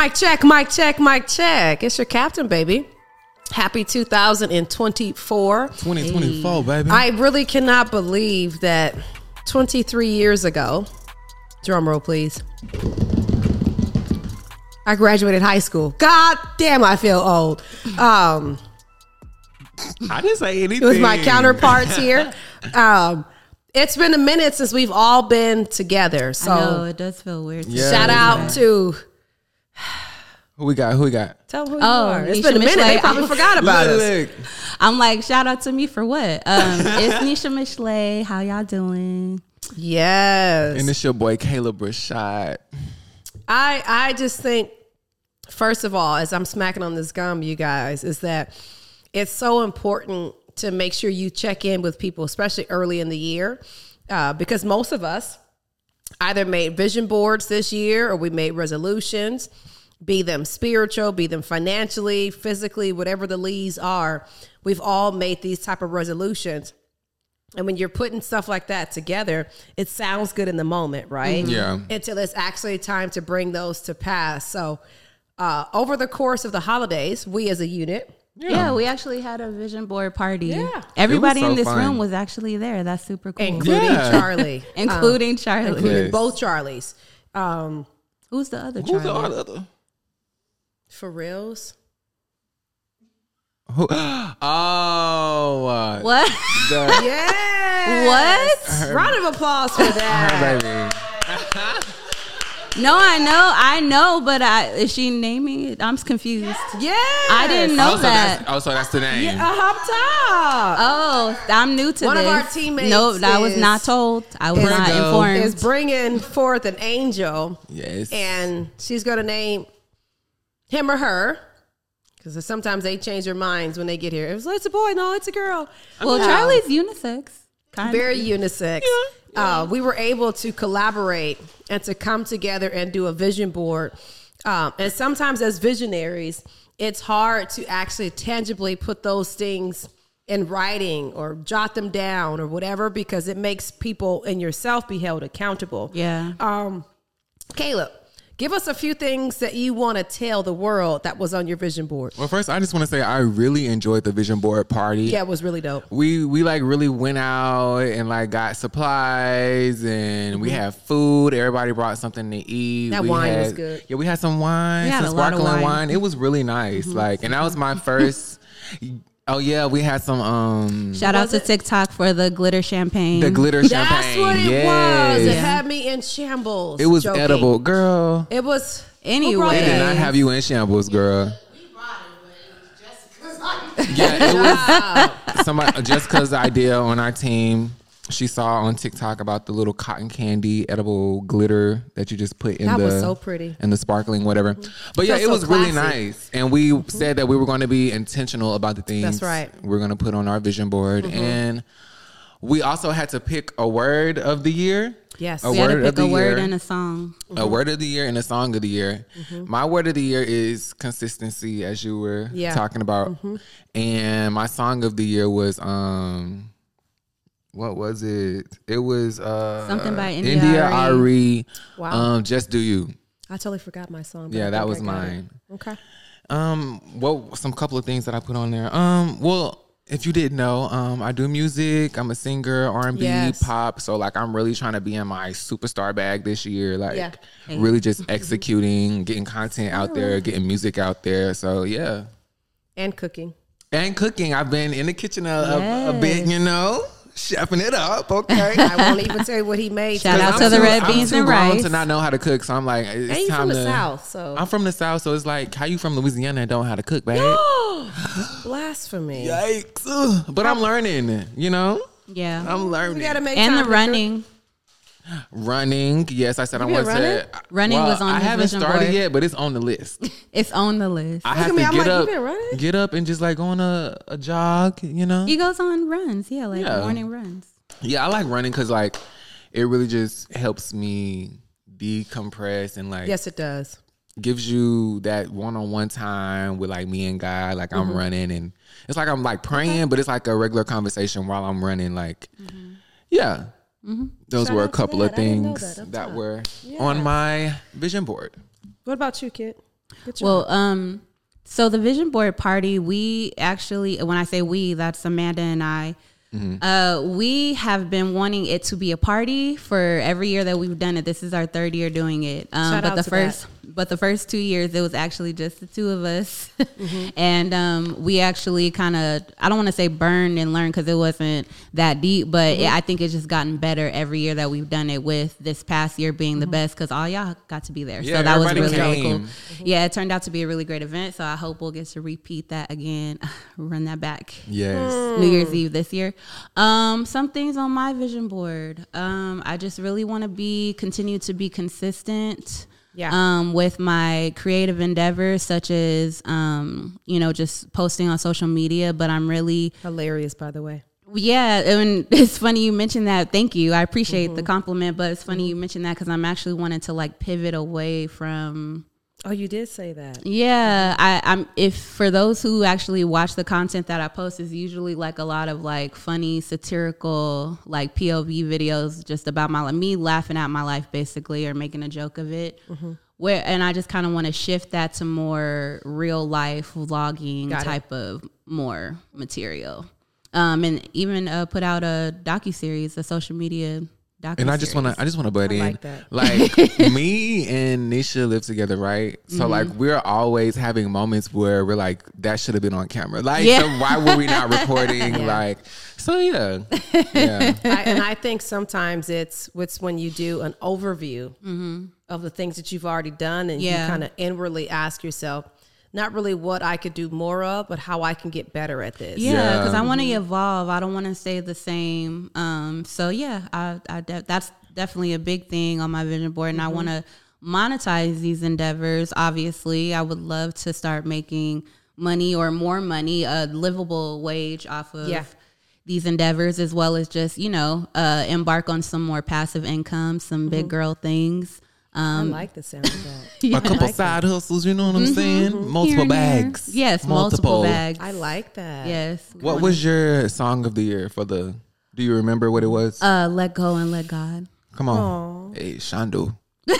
Mic check, mic check, mic check. It's your captain, baby. Happy 2024. 2024, baby. I really cannot believe that 23 years ago, drum roll, please. I graduated high school. God damn, I feel old. Um, I didn't say anything. it was my counterparts here. Um, it's been a minute since we've all been together. So I know it does feel weird. to Yeah. shout out that. to Who we got? Who we got? tell who Oh, you are. It's Nisha been a minute. They probably forgot about Look, us. I'm like, shout out to me for what? Um, it's Nisha Michelet. How y'all doing? Yes. And it's your boy Caleb Rashad. I I just think first of all, as I'm smacking on this gum, you guys, is that it's so important to make sure you check in with people, especially early in the year, uh, because most of us either made vision boards this year or we made resolutions, be them spiritual, be them financially, physically, whatever the leads are. We've all made these type of resolutions. And when you're putting stuff like that together, it sounds good in the moment, right? Yeah. Until it's actually time to bring those to pass. So, uh, over the course of the holidays, we as a unit, Yeah. we actually had a vision board party. Yeah. Everybody It was in this fun. room was actually there. That's super cool. including Yeah. Charlie, Including Charlie. including Yes. both Charlies, um, Who's the other Charlie? Who's the Charlie? other? For reals. Who? Oh, uh, What? the, Yeah. what? Round of applause for that. baby. No, I know, I know, but I is she naming it? I'm confused. Yeah. I didn't know Oh, so that. that's, oh, so that's the name. Yeah, up top. Oh, I'm new to One of this. our teammates No, I was not told. I was not informed. is bringing forth an angel, Yes. and she's going to name him or her. Because sometimes they change their minds when they get here. It was, it's a boy, no, it's a girl. well, Um, Charlie's unisex. Kind very unisex. Uh, we were able to collaborate and to come together and do a vision board. Um, and sometimes, as visionaries, it's hard to actually tangibly put those things in writing or jot them down or whatever because it makes people and yourself be held accountable. Yeah. Um, Caleb, give us a few things that you want to tell the world that was on your vision board. well, first, I just want to say I really enjoyed the vision board party. Yeah, it was really dope. we we like really went out and like got supplies and we had food. Everybody brought something to eat. Mm-hmm. That We wine was good. Yeah, we had some wine, We had some a lot of sparkling wine. wine. Mm-hmm. It was really nice. Like, and that was my first. Oh yeah, we had some um Shout out to TikTok for the glitter champagne. the glitter champagne. That's champagne. what it yes. was. It Yeah. had me in shambles. It was Joking. edible, girl. It was Anyway. who it? did not have you in shambles, girl. We Yeah, it was somebody Jessica's idea on our team. She saw on TikTok about the little cotton candy edible glitter that you just put in That the was so pretty. and the sparkling whatever. But yeah, it so was really nice. And we said that we were going to be intentional about the things That's right. Mm-hmm. we're going to put on our vision board and we also had to pick a word of the year. Yes. A we had to word of pick a the word and a song. A word of the year and a song of the year. My word of the year is consistency, as you were Yeah. talking about, and my song of the year was um, what was it? It was uh Something by India. Arie. Wow. Um, just do you. I totally forgot my song. Yeah, that was it. mine. Okay. Um, well, some couple of things that I put on there. Um, well, if you didn't know, um, I do music. I'm a singer, R and B, Yes. pop. So like, I'm really trying to be in my superstar bag this year. Like, Yeah. really just executing, getting content out there, getting music out there. So yeah, And cooking. and cooking. I've been in the kitchen a, a, a bit, you know, chefing it up. Okay. I won't even tell you what he made. Shout out I'm to the too- red I'm beans too and rice. to not know how to cook. So I'm like, it's And you time from the to. South, so I'm from the South, so it's like, how you from Louisiana and don't know how to cook, babe? blasphemy. Yikes. Ugh. But I'm learning, you know? Yeah. I'm learning. We gotta make and time the to cook. running. Running. Yes, I said I been want running? to. Running well, was on I haven't started board. yet, but it's on the list. It's on the list. I have to me, get like, up, get up, and just like go on a, a jog. You know? he goes on runs. Yeah, like Yeah. morning runs. Yeah, I like running because like it really just helps me decompress and like Yes, it does. gives you that one on one time with like me and God. Like Mm-hmm. I'm running and it's like I'm like praying, but it's like a regular conversation while I'm running. Like, yeah. Those Mm-hmm. Shout were a couple of I didn't know things that. That, top. were on my vision board. What about you, Kit? Well, um, so the vision board party, we actually, when I say we, that's Amanda and I. Mm-hmm. Uh, we have been wanting it to be a party for every year that we've done it. This is our third year doing it. Um, Shout but out the to first, but the first two years, it was actually just the two of us, Mm-hmm. and um, we actually kind of, I don't want to say burned and learned because it wasn't that deep, but Mm-hmm. it, I think it's just gotten better every year that we've done it. With this past year being the Mm-hmm. best because all y'all got to be there, Yeah, so that was really really cool. came. Yeah, it turned out to be a really great event. So I hope we'll get to repeat that again, run that back. Yes. New Year's Eve this year. Um, some things on my vision board. Um, I just really want to be continue to be consistent. Yeah. Um, with my creative endeavors, such as um, you know, just posting on social media. But I'm really Hilarious, by the way. yeah, and it's funny you mentioned that. Thank you. I appreciate the compliment, but it's funny you mentioned that because I'm actually wanting to like pivot away from Oh, you did say that. yeah, I, I'm. If for those who actually watch the content that I post, is usually like a lot of like funny, satirical, like POV videos, just about my me laughing at my life, basically, or making a joke of it. Mm-hmm. Where and I just kind of want to shift that to more real life vlogging Got it. type of more material, um, and even uh, put out a docu series, a social media docu. And I just want to, I just want to butt I in. like. Like me and Nisha live together, right? So Mm-hmm. like we're always having moments where we're like, that should have been on camera. Like, Yeah. so why were we not recording? Like, so yeah, yeah. I, and I think sometimes it's it's when you do an overview of the things that you've already done, and Yeah. you kind of inwardly ask yourself, not really what I could do more of, but how I can get better at this. Yeah, because Yeah. I want to evolve. I don't want to stay the same. Um, so yeah, I, I de- that's definitely a big thing on my vision board, and I want to monetize these endeavors. Obviously, I would love to start making money or more money, a livable wage off of. Yeah. These endeavors, as well as just you know, uh, embark on some more passive income, some big girl things. I Um, like the sound of that. a couple side hustles, you know what I'm saying? Multiple and there. bags. Yes, multiple, bags. I like that. Yes. What was your song of the year for the? Do you remember what it was? Uh, let go and let God. Come on, hey Shondo. I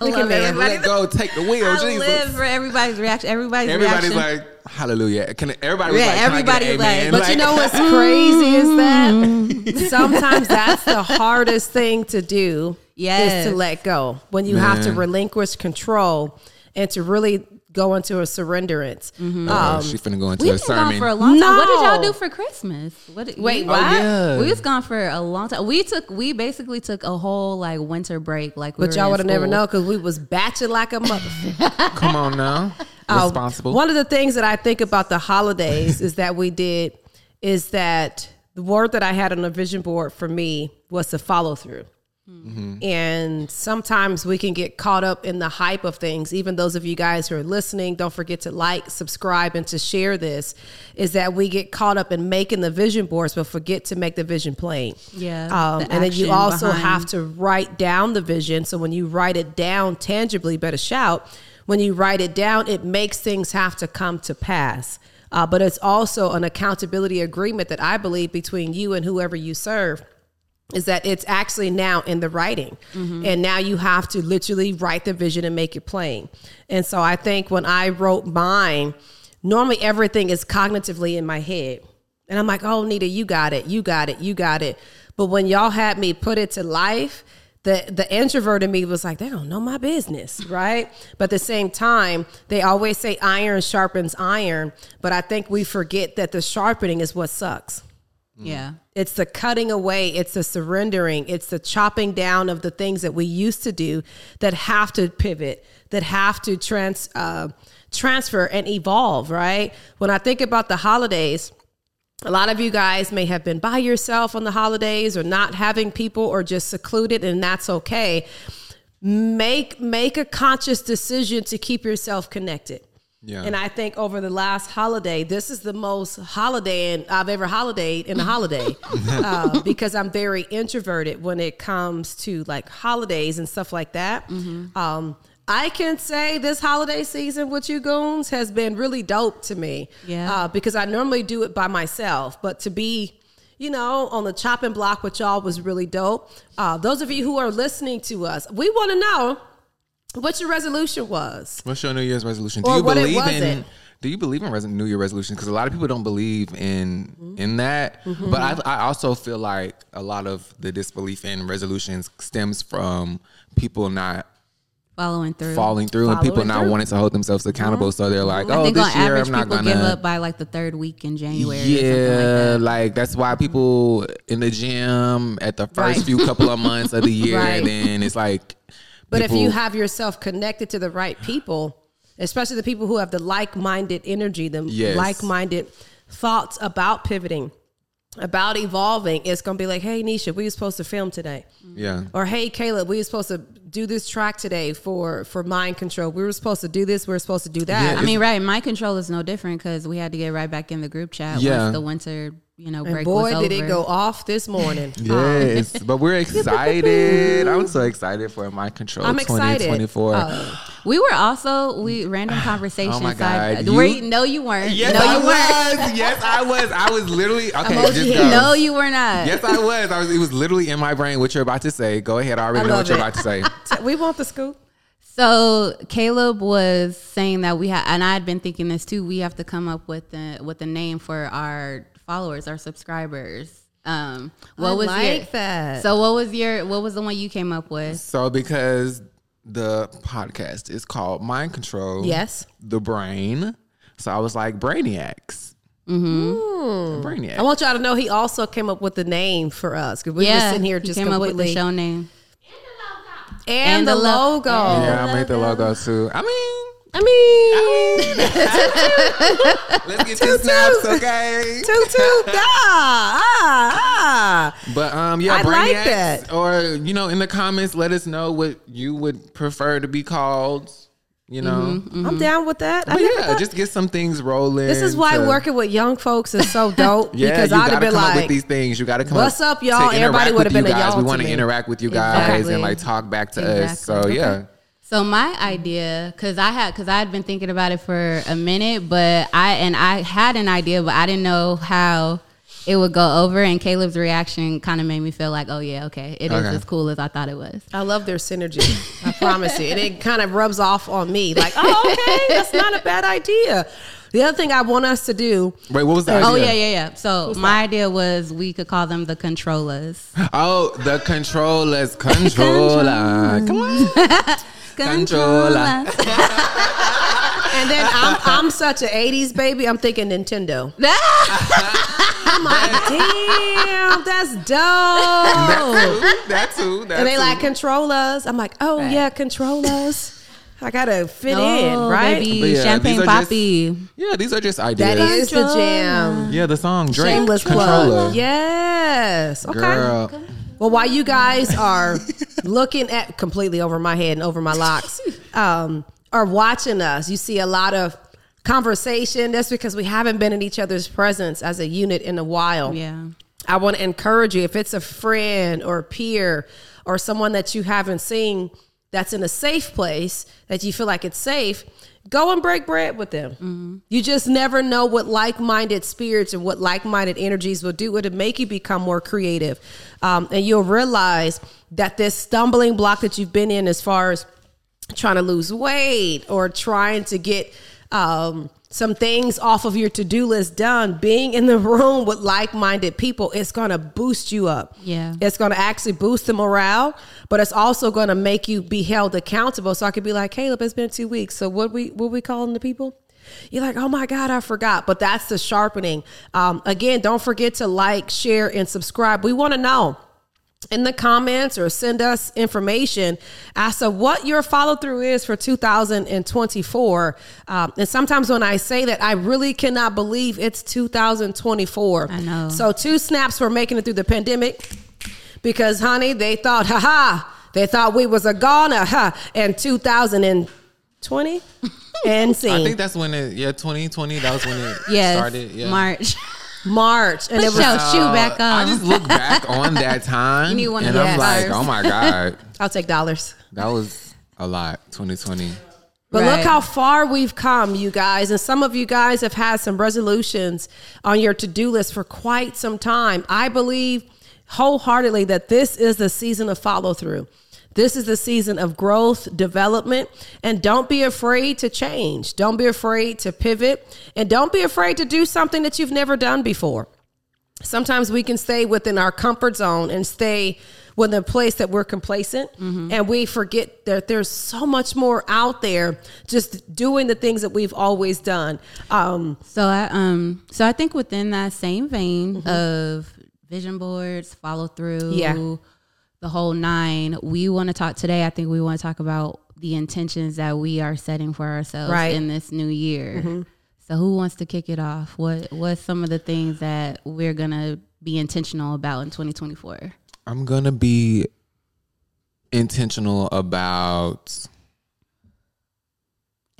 Look love me. Let go, take the wheel, I Jesus. live for everybody's reaction. Everybody's, Everybody's reaction. like, hallelujah. Can everybody was Yeah, like, can I get everybody's like- amen? But you know what's crazy is that sometimes that's the hardest thing to do Yes. is to let go. When you have to relinquish control and to really go into a surrenderance. Uh, she finna go into We've a been gone for a long time. What did y'all do for Christmas? What did, Wait, what? Oh, yeah. We was gone for a long time. We took, we basically took a whole like winter break. Like, we But y'all would have never school. known because we was batching like a motherfucker. Come on now. Uh, Responsible. One of the things that I think about the holidays is that we did is that the word that I had on the vision board for me was to follow through. And sometimes we can get caught up in the hype of things. Even those of you guys who are listening, don't forget to like, subscribe, and to share this. Is that we get caught up in making the vision boards, but forget to make the vision plain. Yeah, Um, the and then you also behind- have to write down the vision. So when you write it down tangibly, better shout. When you write it down, it makes things have to come to pass. Uh, but it's also an accountability agreement that I believe between you and whoever you serve is that it's actually now in the writing. Mm-hmm. And now you have to literally write the vision and make it plain. And so I think when I wrote mine, normally everything is cognitively in my head. And I'm like, oh, Nita, you got it, you got it, you got it. But when y'all had me put it to life, the the introvert in me was like, they don't know my business, right? But at the same time, they always say iron sharpens iron. But I think we forget that the sharpening is what sucks. Yeah. It's the cutting away, it's the surrendering, it's the chopping down of the things that we used to do that have to pivot, that have to trans uh, transfer and evolve. Right? When I think about the holidays, a lot of you guys may have been by yourself on the holidays, or not having people, or just secluded, and that's okay. Make make a conscious decision to keep yourself connected. Yeah. And I think over the last holiday, this is the most holiday and I've ever holidayed in a holiday uh, because I'm very introverted when it comes to like holidays and stuff like that. Um, I can say this holiday season with you goons has been really dope to me. Yeah. Uh, because I normally do it by myself, but to be, you know, on the chopping block with y'all was really dope. Uh, those of you who are listening to us, we want to know what your resolution was. What's your New Year's resolution? Do Or you what it believe in? Do you believe in res- New Year resolutions? Because a lot of people don't believe in Mm-hmm. in that. But I, I also feel like a lot of the disbelief in resolutions stems from people not Following through. falling through and people Following not through. Mm-hmm. wanting to hold themselves accountable. So they're like, I "Oh, think this on year average I'm not people gonna." give up by like the third week in January. or Yeah, something like like, that's why people in the gym at the first Right. few couple of months of the year, Right. and then it's like. But if you have yourself connected to the right people, especially the people who have the like-minded energy, the Yes. like-minded thoughts about pivoting, about evolving, it's gonna be like, "Hey, Nisha, we were supposed to film today," yeah, or "Hey, Caleb, we were supposed to do this track today for for mind control. We were supposed to do this. We were supposed to do that." Yeah. I mean, right. Mind Control is no different because we had to get right back in the group chat Yeah. once the winter, you know, and break boy, was did over. it go off this morning. yes, but we're excited. I'm so excited for Mind Control. I'm excited. 2024. Uh, We were also we random conversation. Oh my God, Were you- you- no, you weren't. Yes, no, I you weren't. was. Yes, I was. I was literally okay. Emoji. Just go. No, you were not. Yes, I was. I was. It was literally in my brain what you're about to say. Go ahead. I already I know love what you're about to say. we want the scoop. So Caleb was saying that we had, and I had been thinking this too. We have to come up with the with a name for our followers, our subscribers. Um, what I was like your, that. So what was your what was the one you came up with? So because the podcast is called Mind Control. Yes. The brain. So I was like Brainiacs. Mm-hmm. Brainiacs. I want y'all to know he also came up with the name for us because we were sitting here he just came up with the show name. and, And the, the lo- logo. yeah, I made the logo too. I mean. I mean, Let's get two snaps, okay? toot toot, ah, ah, ah. But um, yeah, I like that. Or you know, in the comments, let us know what you would prefer to be called. You know, I'm down with that. But never yeah, thought- just get some things rolling. this is why to- working with young folks is so dope Yeah, because I'd have been up with like, these things. You got to come. What's up, y'all? Everybody would've been you a y'all We want to interact with you guys Exactly. and like talk back to us. So Exactly. yeah, So my mm-hmm. idea, because I had, because I had been thinking about it for a minute, but I and I had an idea, but I didn't know how it would go over. And Caleb's reaction kind of made me feel like, oh yeah, okay, it is Okay. as cool as I thought it was. I love their synergy. I promise you. And it kind of rubs off on me. Like, oh, okay, that's not a bad idea. The other thing I want us to do, wait, what was the Oh idea? yeah, yeah, yeah. So my idea was we could call them the controllers. Oh, the controllers, controller. Come on, Controller. and then I'm, I'm such an 80s baby, I'm thinking Nintendo. I'm like, damn, that's dope. that too. That And they too. like controllers. I'm like, oh, Right. yeah, controllers. I got to fit Oh, in, right? baby, yeah, champagne these are just- Papi. Yeah, these are just ideas. That is the jam. yeah, the song Drake Shameless controller. plug. Yes. Okay. Girl, Well, while you guys are looking at completely over my head and over my locks, um, are watching us, you see a lot of conversation. That's because we haven't been in each other's presence as a unit in a while. Yeah. I want to encourage you if it's a friend or a peer or someone that you haven't seen that's in a safe place that you feel like it's safe, go and break bread with them. You just never know what like minded spirits and what like minded energies will do. It'll make you become more creative. Um, and you'll realize that this stumbling block that you've been in as far as trying to lose weight or trying to get um, some things off of your to-do list done being in the room with like-minded people it's going to boost you up Yeah. it's going to actually boost the morale but it's also going to make you be held accountable so i could be like caleb it's been two weeks so what we what we calling the people you're like, oh my God, I forgot. But that's the sharpening. Um, again, don't forget to like, share, and subscribe. We want to know in the comments or send us information as to what your follow through is for 2024. Um, and sometimes when I say that, I really cannot believe it's 2024. I know. So, two snaps for making it through the pandemic because, honey, they thought, haha, they thought we was a goner, huh, in 2020 and I think that's when it. Yeah, 2020. That was when it Yes. started. Yeah. March. March. And Put it was, your shoe back Uh, I on. just look back on that time, You need one of and those I'm like, oh my god, I'll take dollars. that was a lot. 2020. But look how far we've come, you guys. And some of you guys have had some resolutions on your to do list for quite some time. I believe wholeheartedly that this is the season of follow through. This is the season of growth, development, and don't be afraid to change. Don't be afraid to pivot, and don't be afraid to do something that you've never done before. Sometimes we can stay within our comfort zone and stay within a place that we're complacent, and we forget that there's so much more out there just doing the things that we've always done. Um, So I um so I think within that same vein of vision boards, follow through, Yeah. The whole nine, we want to talk today. I think we want to talk about the intentions that we are setting for ourselves Right. in this new year. Mm-hmm. So who wants to kick it off? What what's some of the things that we're gonna be intentional about in 2024? I'm gonna be intentional about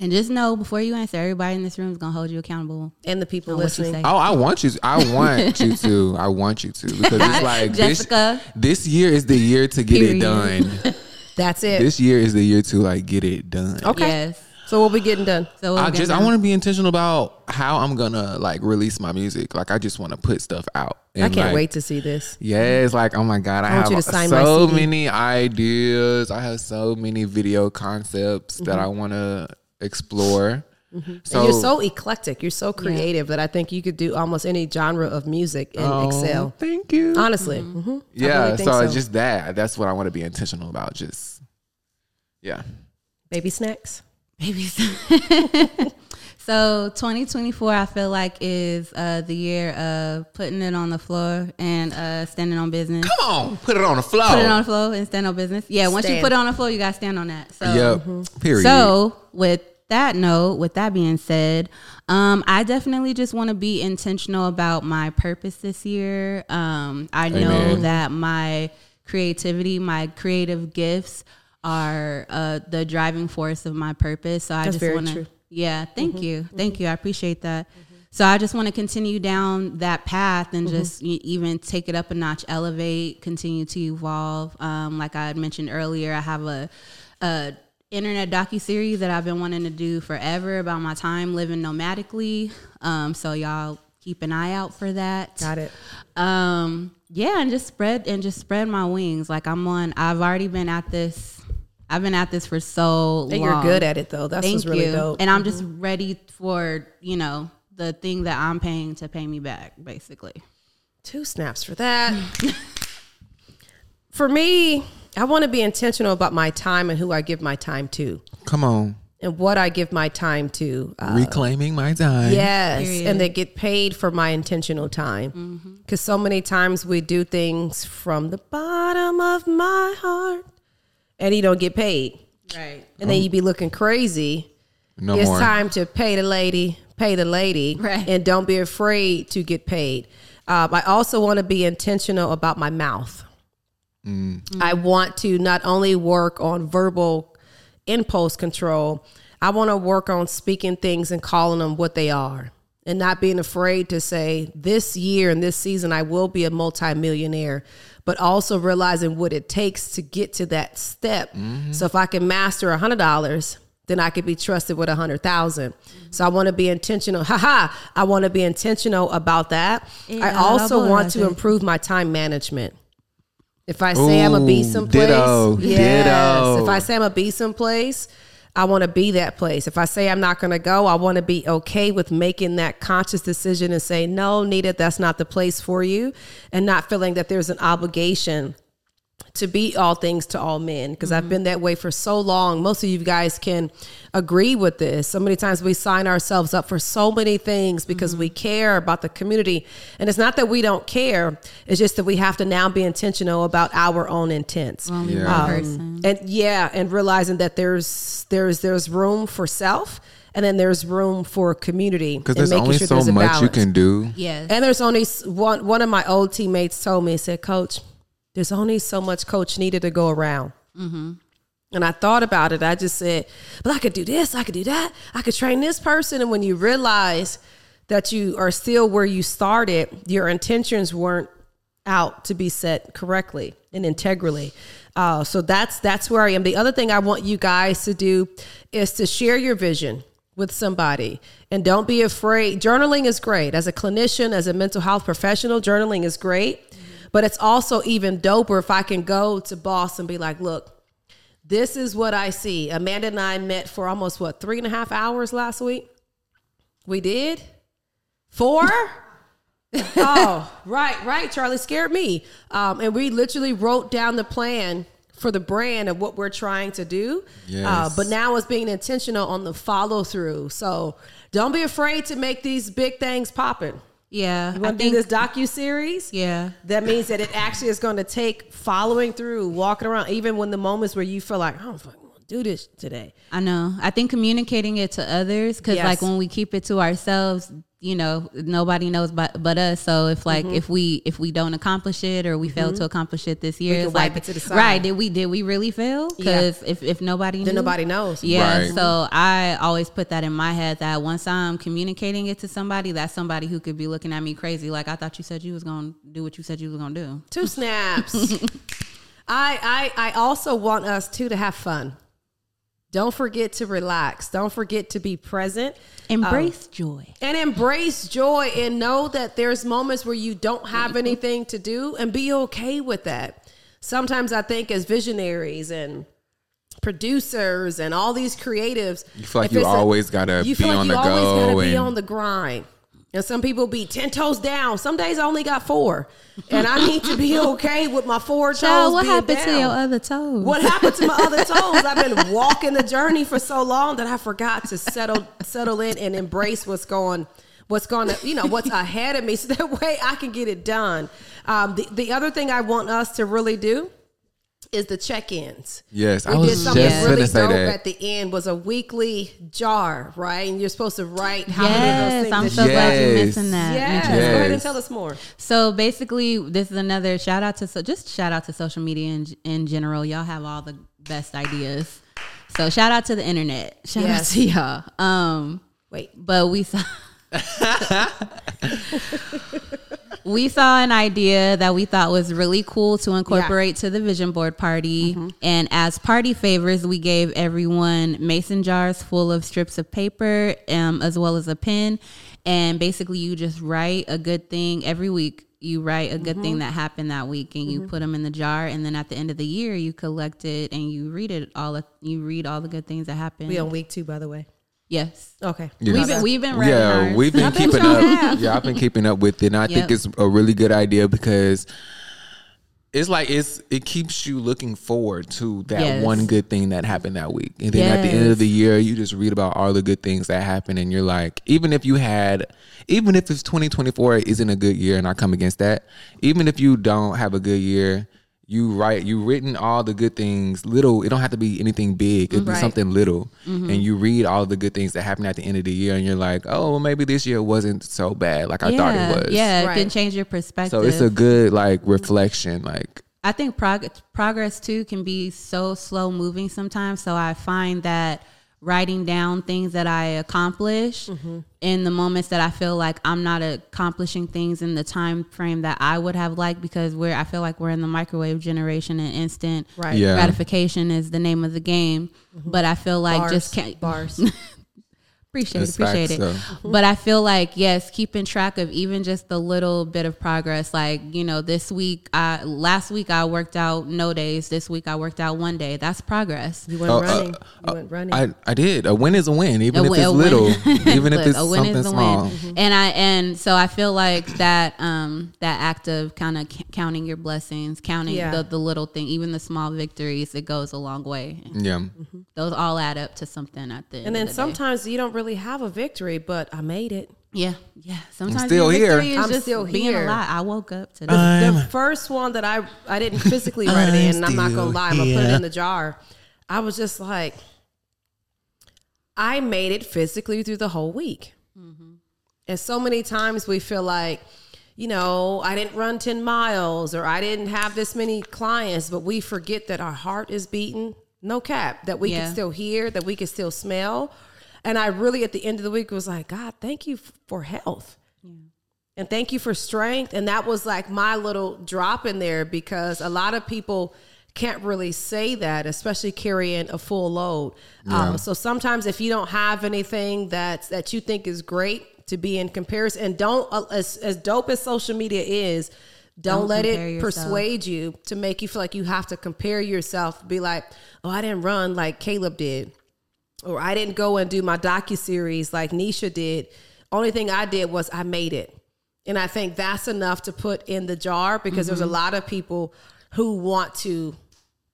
And just know before you answer, everybody in this room is gonna hold you accountable. and the people on what you listening. say. Oh, I want you. To, I want you to. I want you to because it's like Jessica. This, this year is the year to get Period. it done. That's it. this year is the year to like get it done. okay. Yes. So we'll be getting done. So we're I just I want to be intentional about how I'm gonna like release my music. Like I just want to put stuff out. I can't like, wait to see this. Yes, like oh my god, I, I have you to sign my so many ideas. I have so many video concepts that Mm-hmm. I want to explore. So, and you're so eclectic. You're so creative that I think you could do almost any genre of music and Oh, excel. Thank you. Honestly, hmm yeah, really so, so. just that. That's what I want to be intentional about. Just yeah. baby snacks. babies. so 2024, I feel like is uh, the year of putting it on the floor and uh, standing on business. Come on, put it on the floor. Put it on the floor and stand on business. Yeah, once you put it on the floor, you gotta stand on that. So Yep. Period. So, with that note, with that being said, um, I definitely just want to be intentional about my purpose this year. Um, I know that my creativity, my creative gifts are uh, the driving force of my purpose. So I That's just want to, yeah, thank you, thank you, I appreciate that. So I just want to continue down that path and just even take it up a notch, elevate, continue to evolve. Um, like I had mentioned earlier, I have a, a internet docu series that I've been wanting to do forever about my time living nomadically. Um, so y'all keep an eye out for that. Got it. Um, yeah, and just spread and just spread my wings. Like I'm on. I've already been at this. I've been at this for so And long. you're good at it though. That's Thank what's really you. dope. And I'm just ready for you know the thing that I'm paying to pay me back, basically. Two snaps for that. for me, I want to be intentional about my time and who I give my time to Come on. and what I give my time to. Uh, Reclaiming my time. Yes, Period. and they get paid for my intentional time. Because so many times we do things from the bottom of my heart, and you don't get paid, Right. and then you'd be looking crazy. No it's more. time to pay the lady, pay the lady, Right. and don't be afraid to get paid. Um, I also want to be intentional about my mouth. Mm. I want to not only work on verbal impulse control, I want to work on speaking things and calling them what they are and not being afraid to say, this year and this season, I will be a multimillionaire, but also realizing what it takes to get to that step. Mm-hmm. So if I can master a $100, then I could be trusted with a hundred thousand. Mm-hmm. So I want to be intentional. Haha. I want to be intentional about that. I also boy, want to okay. improve my time management. If I say I'm gonna be Ooh, someplace, ditto, yes. ditto. If I say I'm gonna be someplace, I want to be that place. If I say I'm not gonna go, I want to be okay with making that conscious decision and say, no, Nita, that's not the place for you, and not feeling that there's an obligation to be all things to all men because I've mm-hmm. been that way for so long. Most of you guys can agree with this. So many times we sign ourselves up for so many things because we mm-hmm. care about the community. And it's not that we don't care, it's just that we have to now be intentional about our own intents. Only Yeah. one person. Um, and yeah, and realizing that there's there's there's room for self and then there's room for community. Because and there's making only sure so there's a much you can do. Yes. And there's only one. One of my old teammates told me, he said, "Coach, there's only so much coach needed to go around." And I thought about it. I just said, "But I could do this. I could do that. I could train this person." And when you realize that you are still where you started, your intentions weren't out to be set correctly and integrally. Uh, so that's that's where I am. The other thing I want you guys to do is to share your vision with somebody and don't be afraid. Journaling is great. As a clinician, as a mental health professional, journaling is great. But it's also even doper if I can go to boss and be like, look, this is what I see. Amanda and I met for almost what three and a half hours last week. We did four. oh, right, right. Charlie scared me. Um, and we literally wrote down the plan for the brand of what we're trying to do. Uh, Yes. but now it's being intentional on the follow through. So don't be afraid to make these big things popping. Yeah, You want to do this docu series? Yeah, That means that it actually is going to take following through, walking around, even when the moments where you feel like, I don't fucking want to do this today. I know. I think communicating it to others because Yes. like when we keep it to ourselves, you know, nobody knows but but us. So if like Mm-hmm. if we if we don't accomplish it or we fail to accomplish it this year, it's like it to the side. right? Did we did we really fail? Yeah. Because if if nobody Then nobody knows. Yeah, Right. so I always put that in my head that once I'm communicating it to somebody, that's somebody who could be looking at me crazy. Like I thought you said you was gonna do what you said you was gonna do. Two snaps. I, I I also want us too to have fun. Don't forget to relax. Don't forget to be present. Embrace um, joy. and embrace joy and know that there's moments where you don't have anything to do and be okay with that. Sometimes I think as visionaries and producers and all these creatives, You feel like you it's a- always gotta you feel be like on you the always go gotta be on the grind. And some people be ten toes down. Some days I only got four, and I need to be okay with my four toes. Child, what being happened to down. your other toes? What happened to my other toes? I've been walking the journey for so long that I forgot to settle settle in and embrace what's going what's going to you know what's ahead of me so that way I can get it done. Um, the the other thing I want us to really do is the check-ins. Yes, I We was did something just really gonna say dope that. at the end was a weekly jar, right? And you're supposed to write how many of Yes, those things I'm so you- glad you're missing that. Yes. mention Go ahead and tell us more. So basically, this is another shout out to so just shout out to social media in, in general. Y'all have all the best ideas. So shout out to the internet. Shout Yes. out to y'all. Um, Wait. but we saw we saw an idea that we thought was really cool to incorporate to the vision board party. And as party favors we gave everyone mason jars full of strips of paper um, as well as a pen. And basically you just write a good thing every week. You write a good thing that happened that week and you put them in the jar. And then at the end of the year you collect it and you read it all you read all the good things that happened. We on week two, by the way. Yes Okay. Yeah. We've been we've been yeah, ours. we've been keeping up. have. Yeah, I've been keeping up with it, and I think it's a really good idea because it's like it's it keeps you looking forward to that Yes. one good thing that happened that week, and then at the end of the year, you just read about all the good things that happened, and you're like, even if you had, even if it's 2024 isn't a good year, and I come against that, even if you don't have a good year. You write, you written all the good things. Little, it don't have to be anything big. It'd be Right. something little, Mm-hmm. and you read all the good things that happen at the end of the year, and you're like, oh, well, maybe this year wasn't so bad like I thought it was. Yeah, Right. it can change your perspective. So it's a good like reflection. Like I think prog- progress too can be so slow moving sometimes. So I find that writing down things that I accomplish Mm-hmm. in the moments that I feel like I'm not accomplishing things in the time frame that I would have liked because we're I feel like we're in the microwave generation and instant Right. Yeah. gratification is the name of the game. But I feel like Bars. just can't Bars. appreciate That's it, appreciate facts, it. though. But I feel like yes, keeping track of even just the little bit of progress. Like you know, this week, I last week I worked out no days. This week I worked out one day. That's progress. You went Oh, uh, running. you went running. I, I did. A win is a win, even A if win- it's little, even if Look, it's a win something is a small. win. And I and so I feel like that um that act of kind of c- counting your blessings, counting Yeah. the the little thing, even the small victories, it goes a long way. Yeah, Those all add up to something at the end. and then of the day. sometimes you don't really have a victory, but I made it. yeah, yeah. Sometimes still your here. victory I'm just still being here. alive. I woke up today. The, the first one that I I didn't physically write it in, and I'm not gonna lie, I'm gonna put it in the jar. I was just like, I made it physically through the whole week, mm-hmm. and so many times we feel like, you know, I didn't run ten miles or I didn't have this many clients, but we forget that our heart is beating. No cap, that we Yeah. can still hear, that we can still smell. And I really, at the end of the week, was like, God, thank you for health. And thank you for strength. And that was like my little drop in there because a lot of people can't really say that especially carrying a full load. Um, so sometimes if you don't have anything that that you think is great to be in comparison and don't uh, as, as dope as social media is Don't, Don't let it yourself. persuade you to make you feel like you have to compare yourself. Be like, oh, I didn't run like Caleb did, or I didn't go and do my docu series like Nisha did. Only thing I did was I made it, and I think that's enough to put in the jar because there's a Mm-hmm. lot of people who want to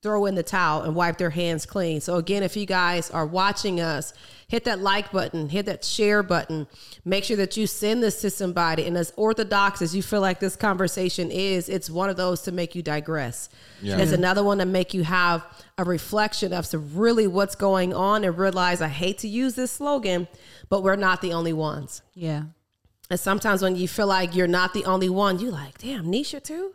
throw in the towel and wipe their hands clean. So again, if you guys are watching us, hit that like button, hit that share button. Make sure that you send this to somebody. And as orthodox as you feel like this conversation is, it's one of those to make you digress. Yeah. It's another one to make you have a reflection of so really what's going on and realize I hate to use this slogan, but we're not the only ones. Yeah. And sometimes when you feel like you're not the only one, you like, damn, Nisha too?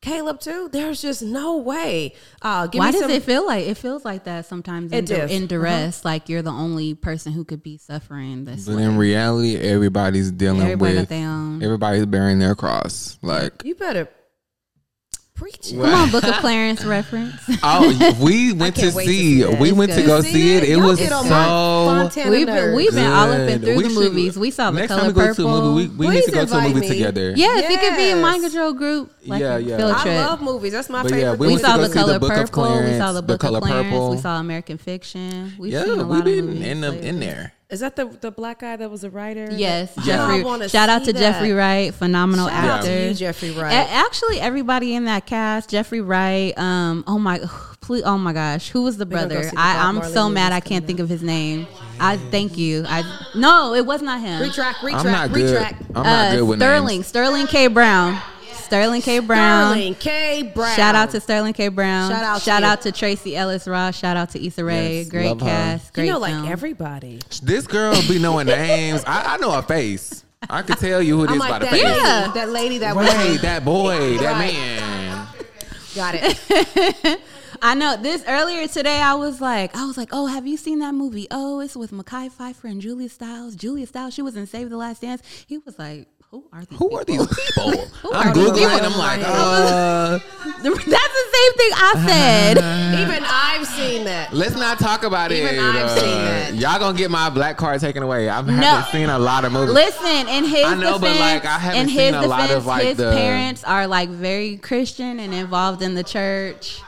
Caleb too? There's just no way. Uh, give Why me does some, it feel like it feels like that sometimes in, It dur- does. Uh-huh. in duress? Like you're the only person who could be suffering this. But way. in reality, everybody's dealing Everybody with their everybody's bearing their cross. Like, You better preach. it. Come on, Book of Clarence reference. oh, we went to can't to see. see we It's went to go You see it. It Y'all was get so. we've been we've been all up and through We the should- movies. We saw the next color time we go purple. to a movie, we, we need to go to a movie me. together. yeah, if it could be a Yes. mind control group, like Yeah, yeah. field I love movies. That's my But yeah, favorite. we we saw the see The color Book of purple. we saw the The book Color of Clarence. Purple. We saw American Fiction. We've Yeah, seen a we've lot of been movies. in the, in there. Is that the the black guy that was a writer? Yes, Yeah. I Jeffrey. wanna Shout out to that. Jeffrey Wright, phenomenal Shout out actor. to you, Jeffrey Wright. A- actually, everybody in that cast, Jeffrey Wright. Um, oh my, please, oh my gosh, who was the gonna go brother? the I, I'm so movie mad I can't coming think of his name. I thank you. I no, it was not him. retract, retract, I'm not good. retract. I'm not Uh, good with Sterling, names. Sterling K. Brown, Sterling K. Brown. Sterling K. Brown. Shout out to Sterling K. Brown. Shout out Shout you. out to Tracee Ellis Ross. Shout out to Issa Rae. Yes, great love her. cast. Great you know, like everybody. This girl be knowing names. I, I know a face. I could tell you who it is like by the face. lady, Yeah. that lady that Right, was that boy, that Right. man. got it. I know this earlier today. I was like, I was like, oh, have you seen that movie? Oh, it's with Mekhi Phifer and Julia Stiles. Julia Stiles, she was in Save the Last Dance. He was like, who are these? Who are these people? Who I'm are these googling. people? I'm like, uh, That's the same thing I said. Even I've seen that. let's not talk about Even it. I've Uh, seen that. Y'all gonna get my black card taken away. I haven't No. seen a lot of movies. Listen, in his I know, but, defense, like, I haven't in seen his a lot of, defense, like, his the- parents are like very Christian and involved in the church.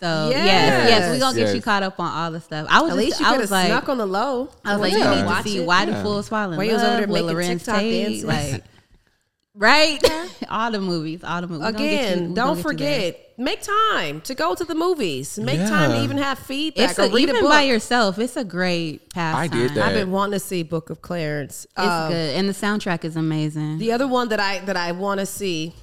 So yes, Yes. yes, we gonna get Yes. you caught up on all the stuff. I was At just, least you I could was have like, snuck on the low. I was like, Yeah. you need to Watch see it. why the Yeah. fools fall in While you was love over there with making Larenz TikTok Tate, dances. like right, all the movies, all the movies. We gonna get you- Again, don't get you there. forget. Make time to go to the movies. Make time to even have feedback It's or a, read a even book. by yourself. It's a great pastime. I did that. I've been wanting to see Book of Clarence. It's Um, good, and the soundtrack is amazing. The other one that I that I want to see,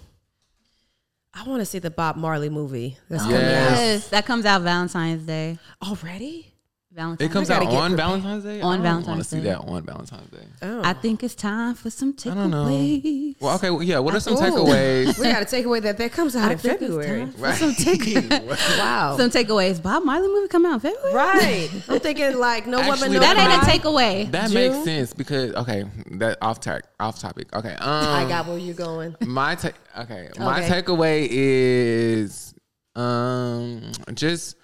I want to see the Bob Marley movie. That's coming out Yes. Yes, that comes out Valentine's Day. already. Valentine's. It comes gotta out get on prepared. Valentine's Day. On I want to see Day. that on Valentine's Day. Oh. I think it's time for some takeaways. I don't know. Well, okay, well, yeah. What are some takeaways? we got to take away that that comes out I in think it's February. time for Right. some takeaways. Wow. some takeaways. Bob Marley movie come out in February. right. I'm thinking like no woman, Actually, no That ain't a takeaway. That June? makes sense because okay, that off track, off topic. Okay, um, I got where you're going. my take. Okay, my takeaway is um just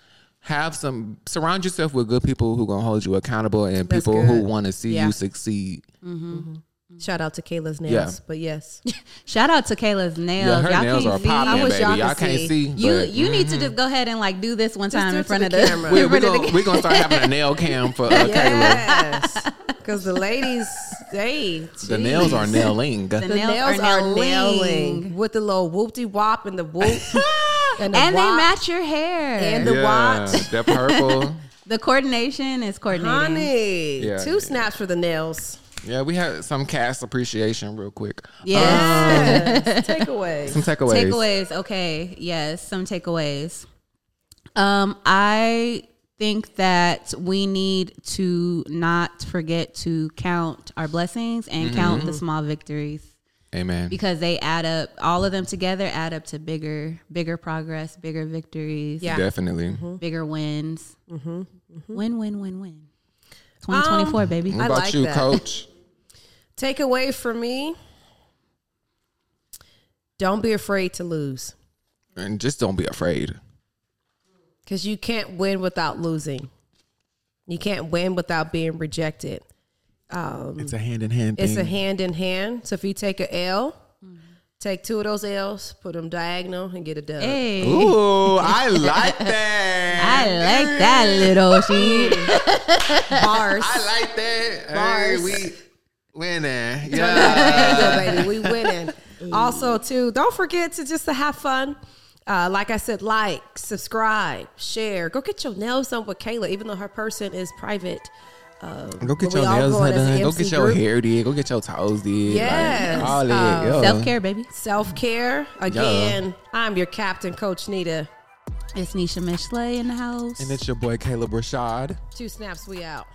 have some surround yourself with good people who gonna hold you accountable and That's people who want to see Yeah. you succeed. Mm-hmm. Mm-hmm. Mm-hmm. Shout out to Kayla's nails, Yeah. but yes, Shout out to Kayla's nails. Yeah, her Y'all nails can't are popping, I wish baby. y'all Y'all can't see. see. You but- you need to just go ahead and like do this one time in front the of the camera. we, in we front of the gonna, we gonna start having a nail cam for uh, Kayla. yes, because the ladies, they The nails are nailing. the nails nails, are are, nailing. nailing with the little whoopty wop and the whoop and the and they match your hair. And the yeah, watch. the purple. the coordination is coordinating. Honey, Yeah, two yeah. snaps for the nails. Yeah, we had some cast appreciation real quick. Yes. Yes, takeaways. Some takeaways. takeaways. Okay. Yes, some takeaways. Um, I think that we need to not forget to count our blessings and count the small victories Amen. because they add up. All of them together add up to bigger, bigger progress, bigger victories, Yeah. Definitely. Mm-hmm. Mm-hmm. bigger wins. Mm-hmm. Win, win, win, win. Twenty twenty four, um, baby. What I about like you, that. Coach? Takeaway for me: Don't be afraid to lose, And just don't be afraid. because you can't win without losing. You can't win without being rejected. It's a hand in hand thing. It's a hand in hand. So if you take a L, Take two of those L's, put them diagonal, and get a dub. Hey, Ooh, I like that. I like that little shit. Bars. I like that. Bars. Hey, we winning. There Yeah. you go, baby. We winning. Also, too, don't forget to just to have fun. Uh, like I said, like, subscribe, share. Go get your nails done with Kayla, even though her person is private. Go get your nails going as an done. Go MC get your group. hair did. Go get your toes did. Yes. Like, all Uh, that. yo. Self care, baby. Self care. Again, I'm your captain, Coach Nita. It's Nisha Mishley in the house. And it's your boy Caleb Rashad. Two snaps, we out.